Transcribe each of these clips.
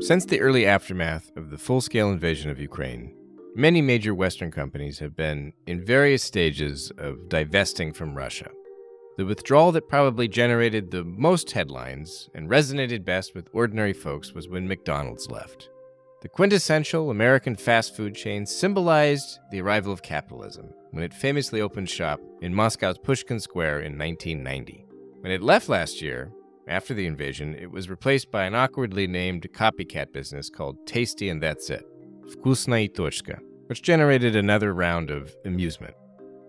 Since the early aftermath of the full scale invasion of Ukraine, many major Western companies have been in various stages of divesting from Russia. The withdrawal that probably generated the most headlines and resonated best with ordinary folks was when McDonald's left. The quintessential American fast food chain symbolized the arrival of capitalism when it famously opened shop in Moscow's Pushkin Square in 1990. When it left last year, after the invasion, it was replaced by an awkwardly named copycat business called Tasty and That's It, Vkusno i Tochka, which generated another round of amusement.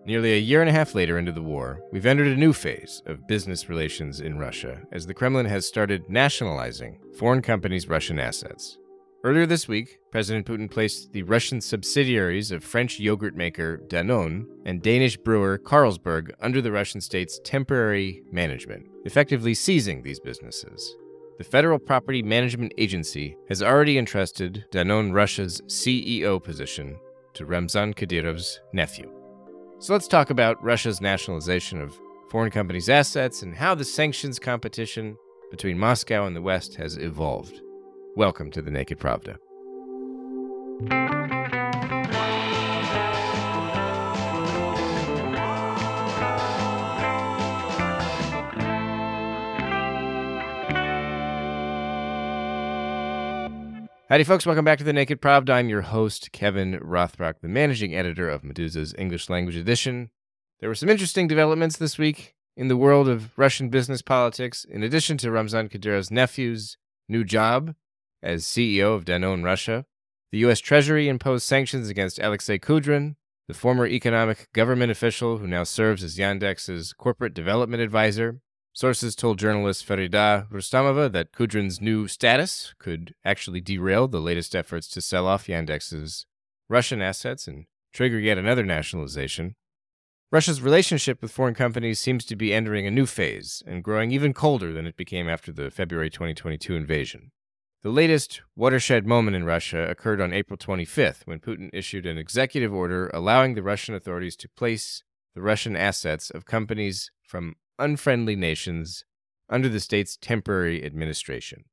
Nearly a year and a half later into the war, we've entered a new phase of business relations in Russia as the Kremlin has started nationalizing foreign companies' Russian assets. Earlier this week, President Putin placed the Russian subsidiaries of French yogurt maker Danone and Danish brewer Carlsberg under the Russian state's temporary management, effectively seizing these businesses. The Federal Property Management Agency has already entrusted Danone Russia's CEO position to Ramzan Kadyrov's nephew. So let's talk about Russia's nationalization of foreign companies' assets and how the sanctions competition between Moscow and the West has evolved. Welcome to the Naked Pravda. Howdy, folks. Welcome back to the Naked Pravda. I'm your host, Kevin Rothrock, the managing editor of Meduza's English language edition. There were some interesting developments this week in the world of Russian business politics. In addition to Ramzan Kadyrov's nephew's new job as CEO of Danone Russia. The U.S. Treasury imposed sanctions against Alexei Kudrin, the former economic government official who now serves as Yandex's corporate development advisor. Sources told journalist Farida Rustamova that Kudrin's new status could actually derail the latest efforts to sell off Yandex's Russian assets and trigger yet another nationalization. Russia's relationship with foreign companies seems to be entering a new phase and growing even colder than it became after the February 2022 invasion. The latest watershed moment in Russia occurred on April 25th when Putin issued an executive order allowing the Russian authorities to place the Russian assets of companies from unfriendly nations under the state's temporary administration.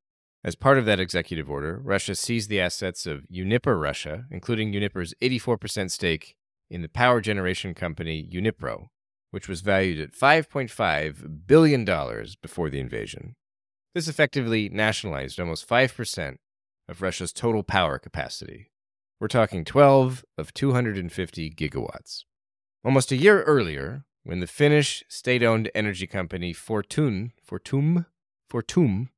As part of that executive order, Russia seized the assets of Uniper Russia, including Uniper's 84% stake in the power generation company Unipro, which was valued at $5.5 billion before the invasion. This effectively nationalized almost 5% of Russia's total power capacity. We're talking 12 of 250 gigawatts. Almost a year earlier, when the Finnish state-owned energy company Fortun, Fortum, Fortum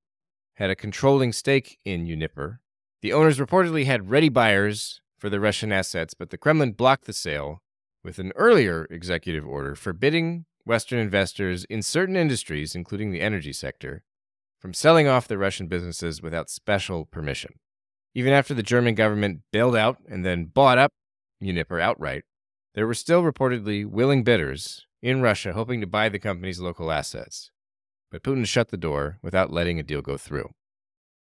had a controlling stake in Uniper, the owners reportedly had ready buyers for the Russian assets, but the Kremlin blocked the sale with an earlier executive order forbidding Western investors in certain industries, including the energy sector, from selling off the Russian businesses without special permission. Even after the German government bailed out and then bought up Uniper outright, there were still reportedly willing bidders in Russia hoping to buy the company's local assets. But Putin shut the door without letting a deal go through.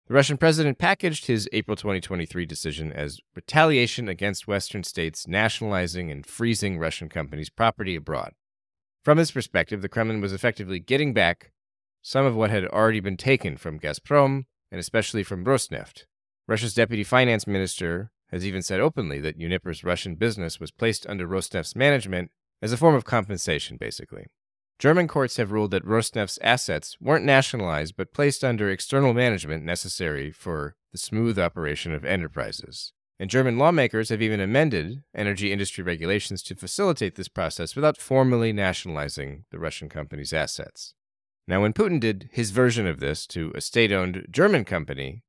The Russian president packaged his April 2023 decision as retaliation against Western states nationalizing and freezing Russian companies' property abroad. From his perspective, the Kremlin was effectively getting back some of what had already been taken from Gazprom and especially from Rosneft. Russia's deputy finance minister has even said openly that Uniper's Russian business was placed under Rosneft's management as a form of compensation, basically. German courts have ruled that Rosneft's assets weren't nationalized but placed under external management necessary for the smooth operation of enterprises. And German lawmakers have even amended energy industry regulations to facilitate this process without formally nationalizing the Russian company's assets. Now, when Putin did his version of this to a state owned German company,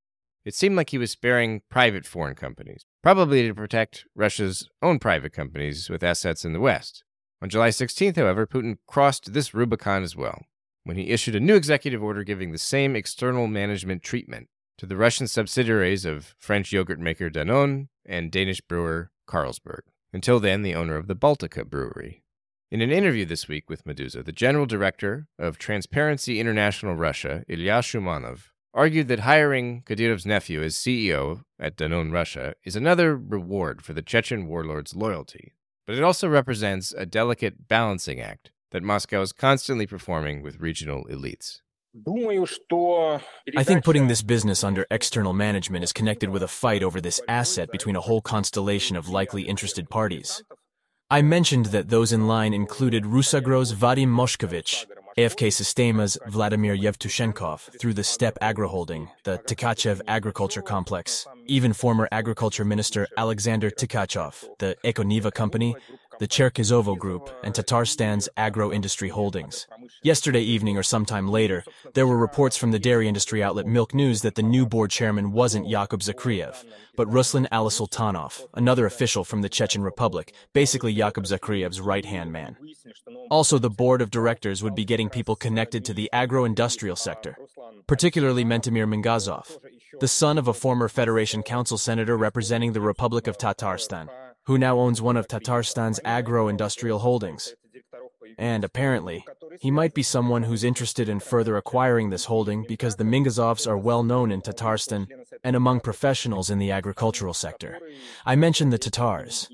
it seemed like he was sparing private foreign companies, probably to protect Russia's own private companies with assets in the West. On July 16th, however, Putin crossed this Rubicon as well when he issued a new executive order giving the same external management treatment to the Russian subsidiaries of French yogurt maker Danone and Danish brewer Carlsberg, until then the owner of the Baltika brewery. In an interview this week with Meduza, the general director of Transparency International Russia, Ilya Shumanov, argued that hiring Kadyrov's nephew as CEO at Danone Russia is another reward for the Chechen warlord's loyalty, but it also represents a delicate balancing act that Moscow is constantly performing with regional elites. I think putting this business under external management is connected with a fight over this asset between a whole constellation of likely interested parties. I mentioned that those in line included Rusagro's Vadim Moshkovich, AFK Sistema's Vladimir Yevtushenkov through the Steppe Agro Holding, the Tkachev Agriculture Complex, even former Agriculture Minister Alexander Tkachov, the Ekoniva Company, the Cherkizovo Group, and Tatarstan's Agro Industry Holdings. Yesterday evening or sometime later, there were reports from the dairy industry outlet Milk News that the new board chairman wasn't Yakub Zakriev, but Ruslan Alisultanov, another official from the Chechen Republic, basically Yakub Zakriev's right-hand man. Also, the board of directors would be getting people connected to the agro-industrial sector, particularly Mentemir Mingazov, the son of a former Federation Council senator representing the Republic of Tatarstan who now owns one of Tatarstan's agro-industrial holdings. And apparently, he might be someone who's interested in further acquiring this holding because the Mingazovs are well known in Tatarstan and among professionals in the agricultural sector. I mentioned the Tatars.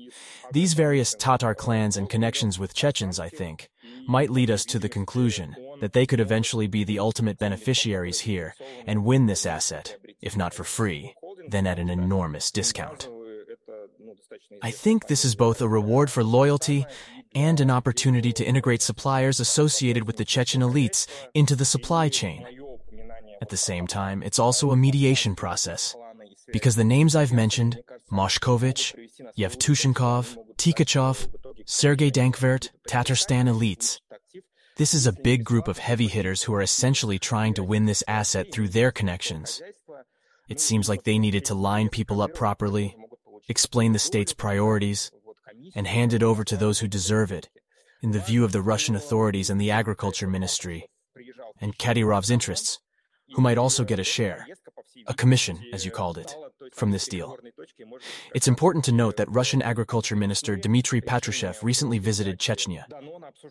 These various Tatar clans and connections with Chechens, I think, might lead us to the conclusion that they could eventually be the ultimate beneficiaries here and win this asset, if not for free, then at an enormous discount. I think this is both a reward for loyalty and an opportunity to integrate suppliers associated with the Chechen elites into the supply chain. At the same time, it's also a mediation process, because the names I've mentioned, Moshkovich, Yevtushenkov, Tkachov, Sergei Dankvert, Tatarstan elites, this is a big group of heavy hitters who are essentially trying to win this asset through their connections. It seems like they needed to line people up properly, explain the state's priorities, and hand it over to those who deserve it, in the view of the Russian authorities and the Agriculture Ministry, and Kadyrov's interests, who might also get a share, a commission, as you called it, from this deal. It's important to note that Russian Agriculture Minister Dmitry Patrushev recently visited Chechnya,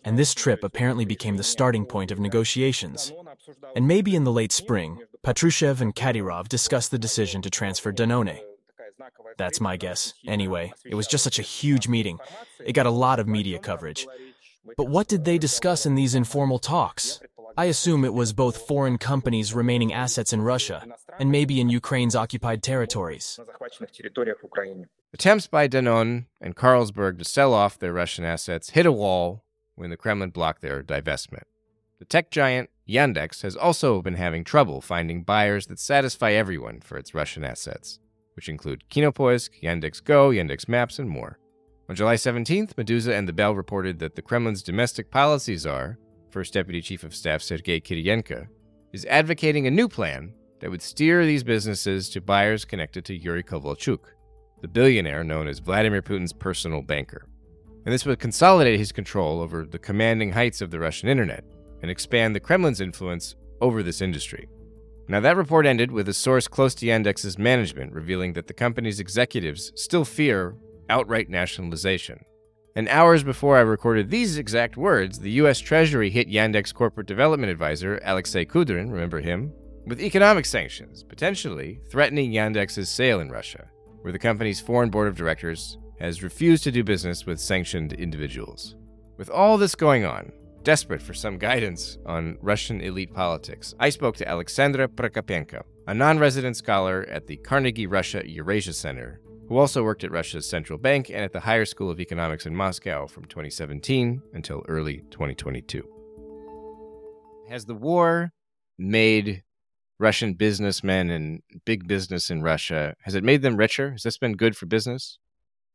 and this trip apparently became the starting point of negotiations. And maybe in the late spring, Patrushev and Kadyrov discussed the decision to transfer Danone, that's my guess. Anyway, it was just such a huge meeting. It got a lot of media coverage. But what did they discuss in these informal talks? I assume it was both foreign companies remaining assets in Russia and maybe in Ukraine's occupied territories. Attempts by Danone and Carlsberg to sell off their Russian assets hit a wall when the Kremlin blocked their divestment. The tech giant Yandex has also been having trouble finding buyers that satisfy everyone for its Russian assets which include Kinopoisk, Yandex Go, Yandex Maps, and more. On July 17th, Meduza and The Bell reported that the Kremlin's domestic policy czar, First Deputy Chief of Staff Sergei Kiriyenko, is advocating a new plan that would steer these businesses to buyers connected to Yuri Kovalchuk, the billionaire known as Vladimir Putin's personal banker. And this would consolidate his control over the commanding heights of the Russian internet and expand the Kremlin's influence over this industry. Now, that report ended with a source close to Yandex's management revealing that the company's executives still fear outright nationalization. And hours before I recorded these exact words, the US Treasury hit Yandex corporate development advisor Alexei Kudrin, remember him, with economic sanctions, potentially threatening Yandex's sale in Russia, where the company's foreign board of directors has refused to do business with sanctioned individuals. With all this going on, Desperate for some guidance on Russian elite politics, I spoke to Alexandra Prokopenko, a non resident scholar at the Carnegie Russia Eurasia Center, who also worked at Russia's central bank and at the Higher School of Economics in Moscow from 2017 until early 2022. Has the war made Russian businessmen and big business in Russia, has it made them richer? Has this been good for business?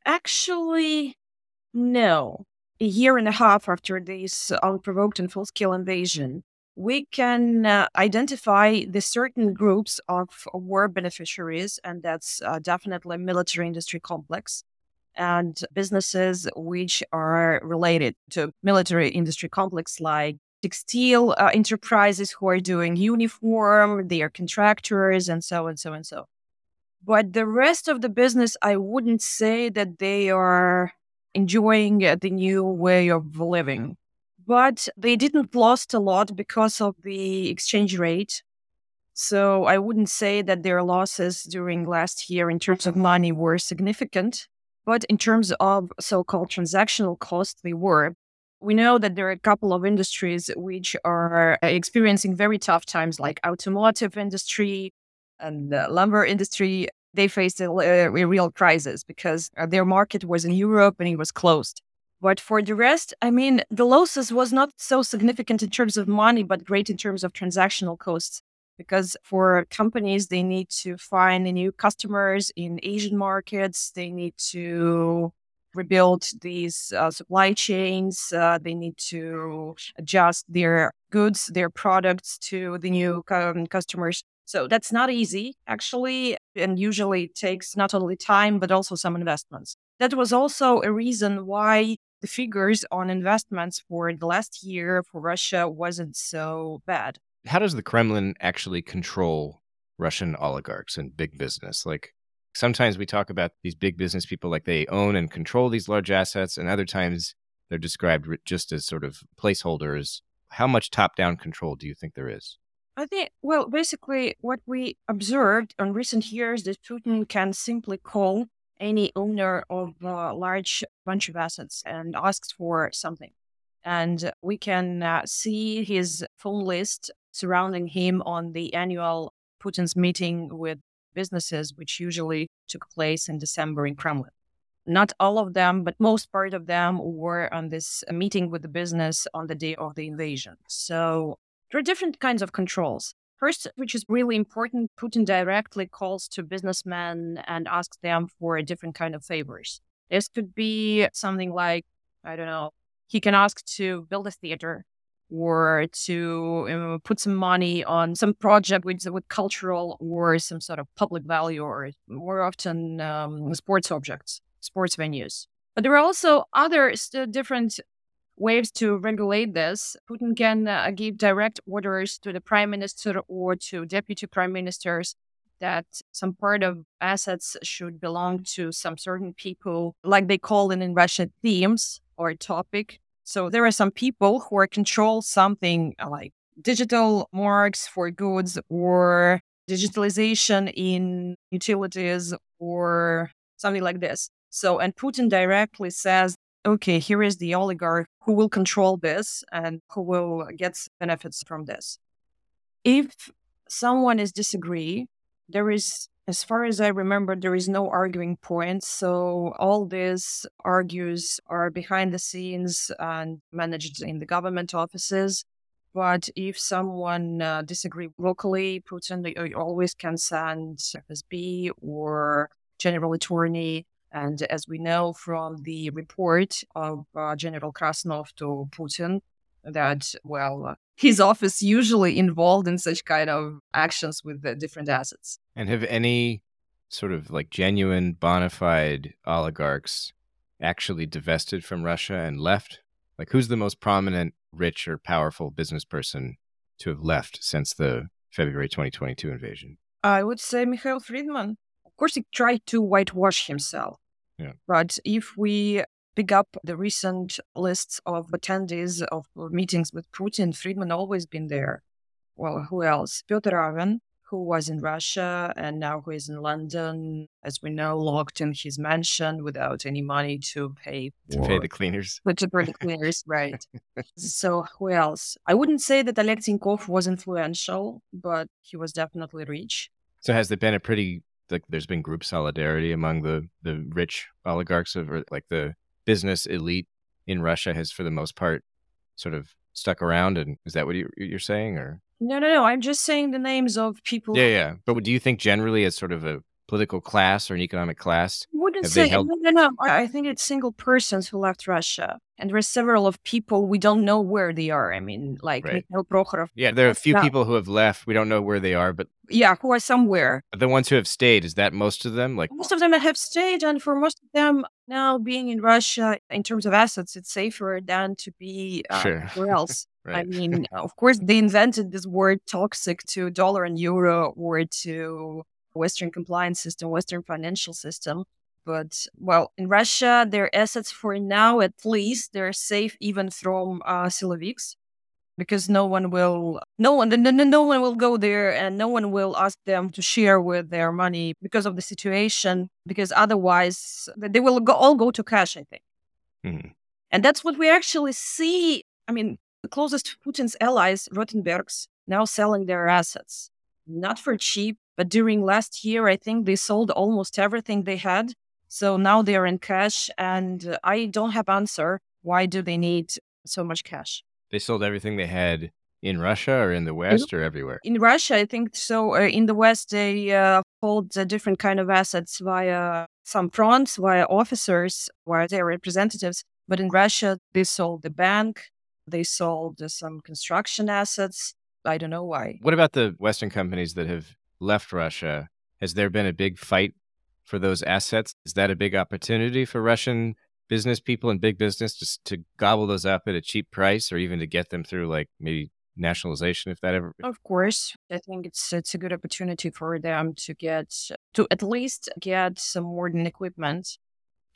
Actually, no a year and a half after this unprovoked and full scale invasion, we can uh, identify the certain groups of war beneficiaries, and that's uh, definitely military industry complex and businesses which are related to military industry complex like textile uh, enterprises who are doing uniform, they are contractors, and so and so and so. But the rest of the business, I wouldn't say that they are enjoying the new way of living. But they didn't lost a lot because of the exchange rate. So I wouldn't say that their losses during last year in terms of money were significant. But in terms of so called transactional costs, they were. We know that there are a couple of industries which are experiencing very tough times, like automotive industry and the lumber industry. They faced a, a real crisis because uh, their market was in Europe and it was closed. But for the rest, I mean, the losses was not so significant in terms of money, but great in terms of transactional costs. Because for companies, they need to find new customers in Asian markets. They need to rebuild these uh, supply chains. Uh, they need to adjust their goods, their products to the new um, customers. So that's not easy, actually. And usually takes not only time, but also some investments. That was also a reason why the figures on investments for the last year for Russia wasn't so bad. How does the Kremlin actually control Russian oligarchs and big business? Like sometimes we talk about these big business people like they own and control these large assets, and other times they're described just as sort of placeholders. How much top down control do you think there is? I think, well, basically, what we observed in recent years that Putin can simply call any owner of a large bunch of assets and asks for something. And we can uh, see his phone list surrounding him on the annual Putin's meeting with businesses, which usually took place in December in Kremlin. Not all of them, but most part of them were on this meeting with the business on the day of the invasion. So there are different kinds of controls. First, which is really important, Putin directly calls to businessmen and asks them for a different kind of favors. This could be something like, I don't know, he can ask to build a theater or to uh, put some money on some project with, with cultural or some sort of public value or more often um, sports objects, sports venues. But there are also other st- different ways to regulate this. Putin can uh, give direct orders to the prime minister or to deputy prime ministers that some part of assets should belong to some certain people, like they call it in Russian themes or topic. So there are some people who are control something uh, like digital marks for goods or digitalization in utilities or something like this. So, and Putin directly says okay, here is the oligarch who will control this and who will get benefits from this. If someone is disagree, there is, as far as I remember, there is no arguing point. So all these argues are behind the scenes and managed in the government offices. But if someone uh, disagree locally, Putin always can send FSB or general attorney and as we know from the report of uh, General Krasnov to Putin, that, well, his office usually involved in such kind of actions with the different assets. And have any sort of like genuine bona fide oligarchs actually divested from Russia and left? Like, who's the most prominent, rich, or powerful business person to have left since the February 2022 invasion? I would say Mikhail Friedman course, he tried to whitewash himself. Yeah. But if we pick up the recent lists of attendees of meetings with Putin, Friedman always been there. Well, who else? Pyotr Aven, who was in Russia and now who is in London, as we know, locked in his mansion without any money to pay to pay the cleaners. To pay the cleaners, right? so who else? I wouldn't say that Oleg Tinkov was influential, but he was definitely rich. So has there been a pretty like there's been group solidarity among the the rich oligarchs of or like the business elite in Russia has for the most part sort of stuck around and is that what you, you're saying or no no no i'm just saying the names of people yeah yeah but do you think generally as sort of a political class or an economic class? Wouldn't say held- no, no, no. I think it's single persons who left Russia, and there are several of people we don't know where they are. I mean, like right. Mikhail Prokhorov. Yeah, there are a few people who have left. We don't know where they are, but yeah, who are somewhere. The ones who have stayed is that most of them? Like most of them have stayed, and for most of them now being in Russia in terms of assets, it's safer than to be uh, sure. where else. right. I mean, of course, they invented this word toxic to dollar and euro or to Western compliance system, Western financial system. But well, in Russia, their assets for now, at least, they're safe even from uh, Siloviks because no one will, no one, no, no one will go there and no one will ask them to share with their money because of the situation. Because otherwise, they will go, all go to cash. I think. Mm-hmm. And that's what we actually see. I mean, the closest Putin's allies, Rotenbergs, now selling their assets, not for cheap, but during last year, I think they sold almost everything they had. So now they're in cash, and I don't have answer. Why do they need so much cash? They sold everything they had in Russia or in the West or everywhere? In Russia, I think so. Uh, in the West, they uh, hold a different kind of assets via some fronts, via officers, via their representatives. But in Russia, they sold the bank, they sold some construction assets. I don't know why. What about the Western companies that have left Russia? Has there been a big fight for those assets? Is that a big opportunity for Russian business people and big business just to gobble those up at a cheap price or even to get them through like maybe nationalization if that ever of course i think it's it's a good opportunity for them to get to at least get some modern equipment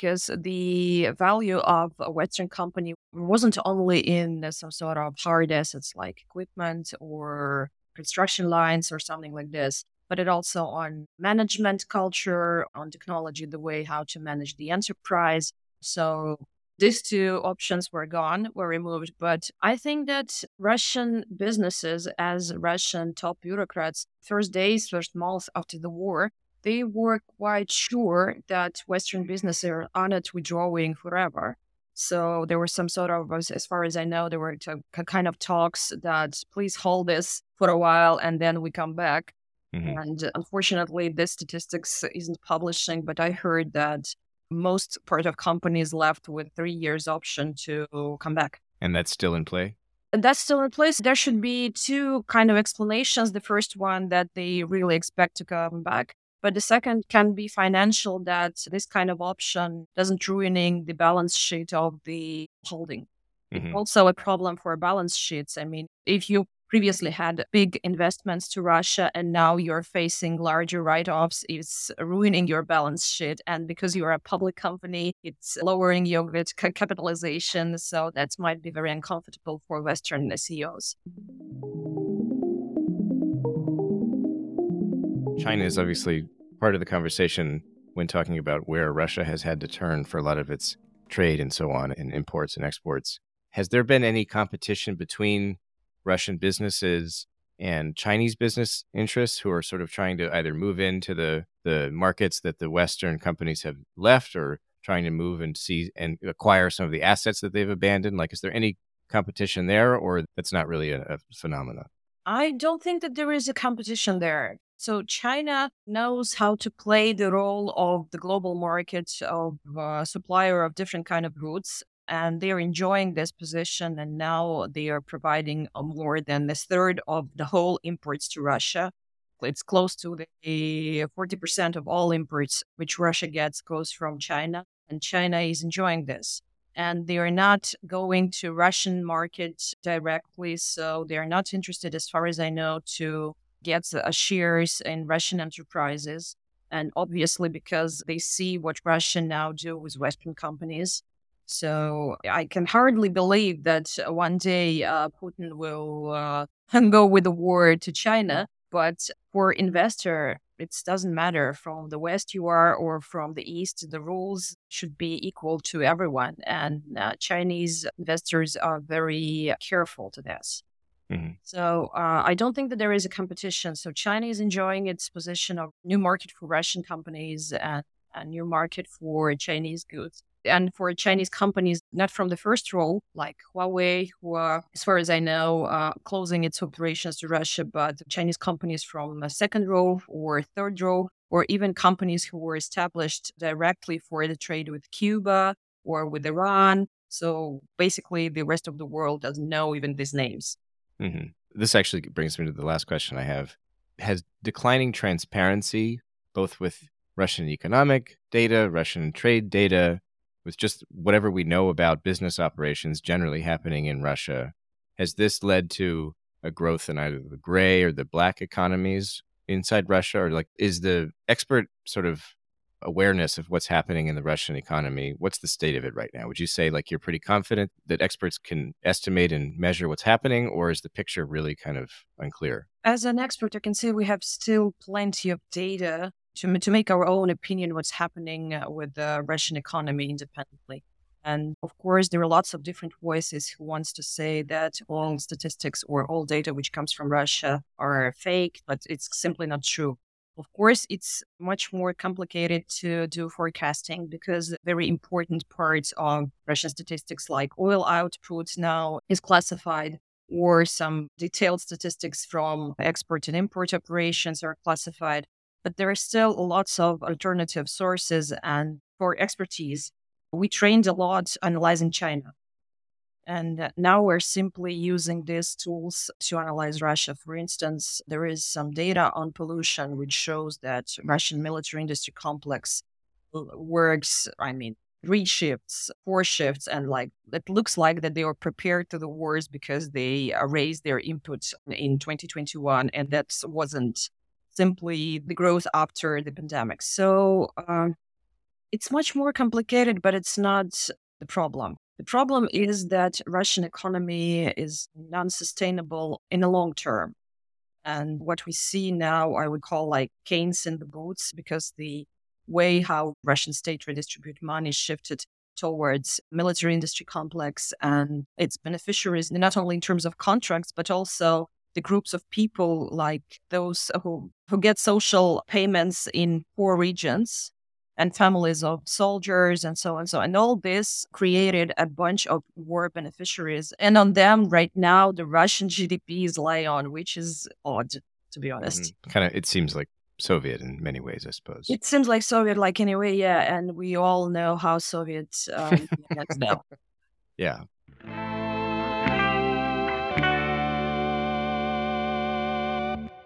because the value of a Western company wasn't only in some sort of hard assets like equipment or construction lines or something like this, but it also on management culture, on technology, the way how to manage the enterprise. So these two options were gone, were removed. But I think that Russian businesses, as Russian top bureaucrats, first days, first months after the war, they were quite sure that Western businesses are on not withdrawing forever. So there were some sort of, as far as I know, there were kind of talks that please hold this for a while and then we come back. Mm-hmm. And unfortunately, this statistics isn't publishing, but I heard that most part of companies left with three years option to come back. And that's still in play? And that's still in place. There should be two kind of explanations. The first one that they really expect to come back. But the second can be financial that this kind of option doesn't ruining the balance sheet of the holding. Mm-hmm. Also a problem for balance sheets. I mean, if you previously had big investments to Russia and now you're facing larger write offs, it's ruining your balance sheet. And because you're a public company, it's lowering your capitalization. So that might be very uncomfortable for Western CEOs. China is obviously part of the conversation when talking about where Russia has had to turn for a lot of its trade and so on, and imports and exports. Has there been any competition between Russian businesses and Chinese business interests who are sort of trying to either move into the, the markets that the Western companies have left or trying to move and see and acquire some of the assets that they've abandoned? Like, is there any competition there, or that's not really a, a phenomenon? I don't think that there is a competition there. So China knows how to play the role of the global market of uh, supplier of different kind of goods, and they are enjoying this position. And now they are providing more than a third of the whole imports to Russia. It's close to the 40% of all imports which Russia gets goes from China, and China is enjoying this and they are not going to Russian market directly. So they are not interested, as far as I know, to get uh, shares in Russian enterprises. And obviously, because they see what Russia now do with Western companies. So I can hardly believe that one day uh, Putin will uh, go with the war to China. But for investor, it doesn't matter from the West you are or from the East. The rules should be equal to everyone. And uh, Chinese investors are very careful to this. Mm-hmm. So uh, I don't think that there is a competition. So China is enjoying its position of new market for Russian companies and a new market for Chinese goods. And for Chinese companies, not from the first row, like Huawei, who are, as far as I know, uh, closing its operations to Russia, but Chinese companies from the second row or third row, or even companies who were established directly for the trade with Cuba or with Iran. So basically, the rest of the world doesn't know even these names. Mm-hmm. This actually brings me to the last question I have. Has declining transparency, both with Russian economic data, Russian trade data, with just whatever we know about business operations generally happening in Russia, has this led to a growth in either the gray or the black economies inside Russia? Or like, is the expert sort of awareness of what's happening in the Russian economy. What's the state of it right now? Would you say like you're pretty confident that experts can estimate and measure what's happening, or is the picture really kind of unclear? As an expert, I can say we have still plenty of data to, to make our own opinion what's happening uh, with the Russian economy independently. And of course, there are lots of different voices who wants to say that all statistics or all data which comes from Russia are fake, but it's simply not true. Of course, it's much more complicated to do forecasting because very important parts of Russian statistics, like oil output, now is classified, or some detailed statistics from export and import operations are classified. But there are still lots of alternative sources and for expertise. We trained a lot analyzing China. And uh, now we're simply using these tools to analyze Russia. For instance, there is some data on pollution which shows that Russian military industry complex works, I mean, three shifts, four shifts, and like it looks like that they are prepared to the wars because they uh, raised their inputs in 2021, and that wasn't simply the growth after the pandemic. So um, it's much more complicated, but it's not the problem. The problem is that Russian economy is non-sustainable in the long term. And what we see now, I would call like canes in the boots, because the way how Russian state redistribute money shifted towards military industry complex and its beneficiaries, not only in terms of contracts, but also the groups of people like those who, who get social payments in poor regions and families of soldiers and so on. And so on. and all this created a bunch of war beneficiaries. And on them right now the russian gdp is lay on which is odd to be honest. Mm-hmm. kind of it seems like soviet in many ways i suppose. It seems like soviet like anyway yeah and we all know how soviet um, yeah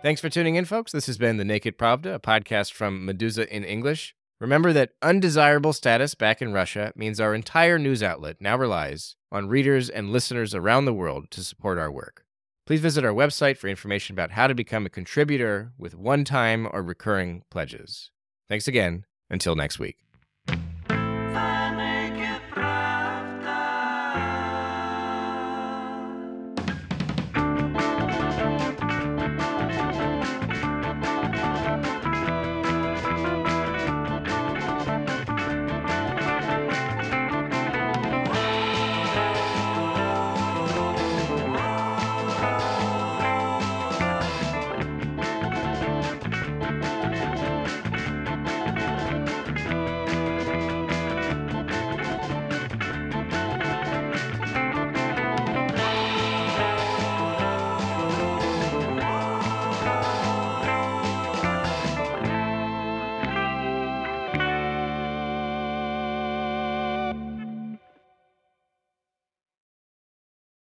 Thanks for tuning in, folks. This has been The Naked Pravda, a podcast from Meduza in English. Remember that undesirable status back in Russia means our entire news outlet now relies on readers and listeners around the world to support our work. Please visit our website for information about how to become a contributor with one time or recurring pledges. Thanks again. Until next week.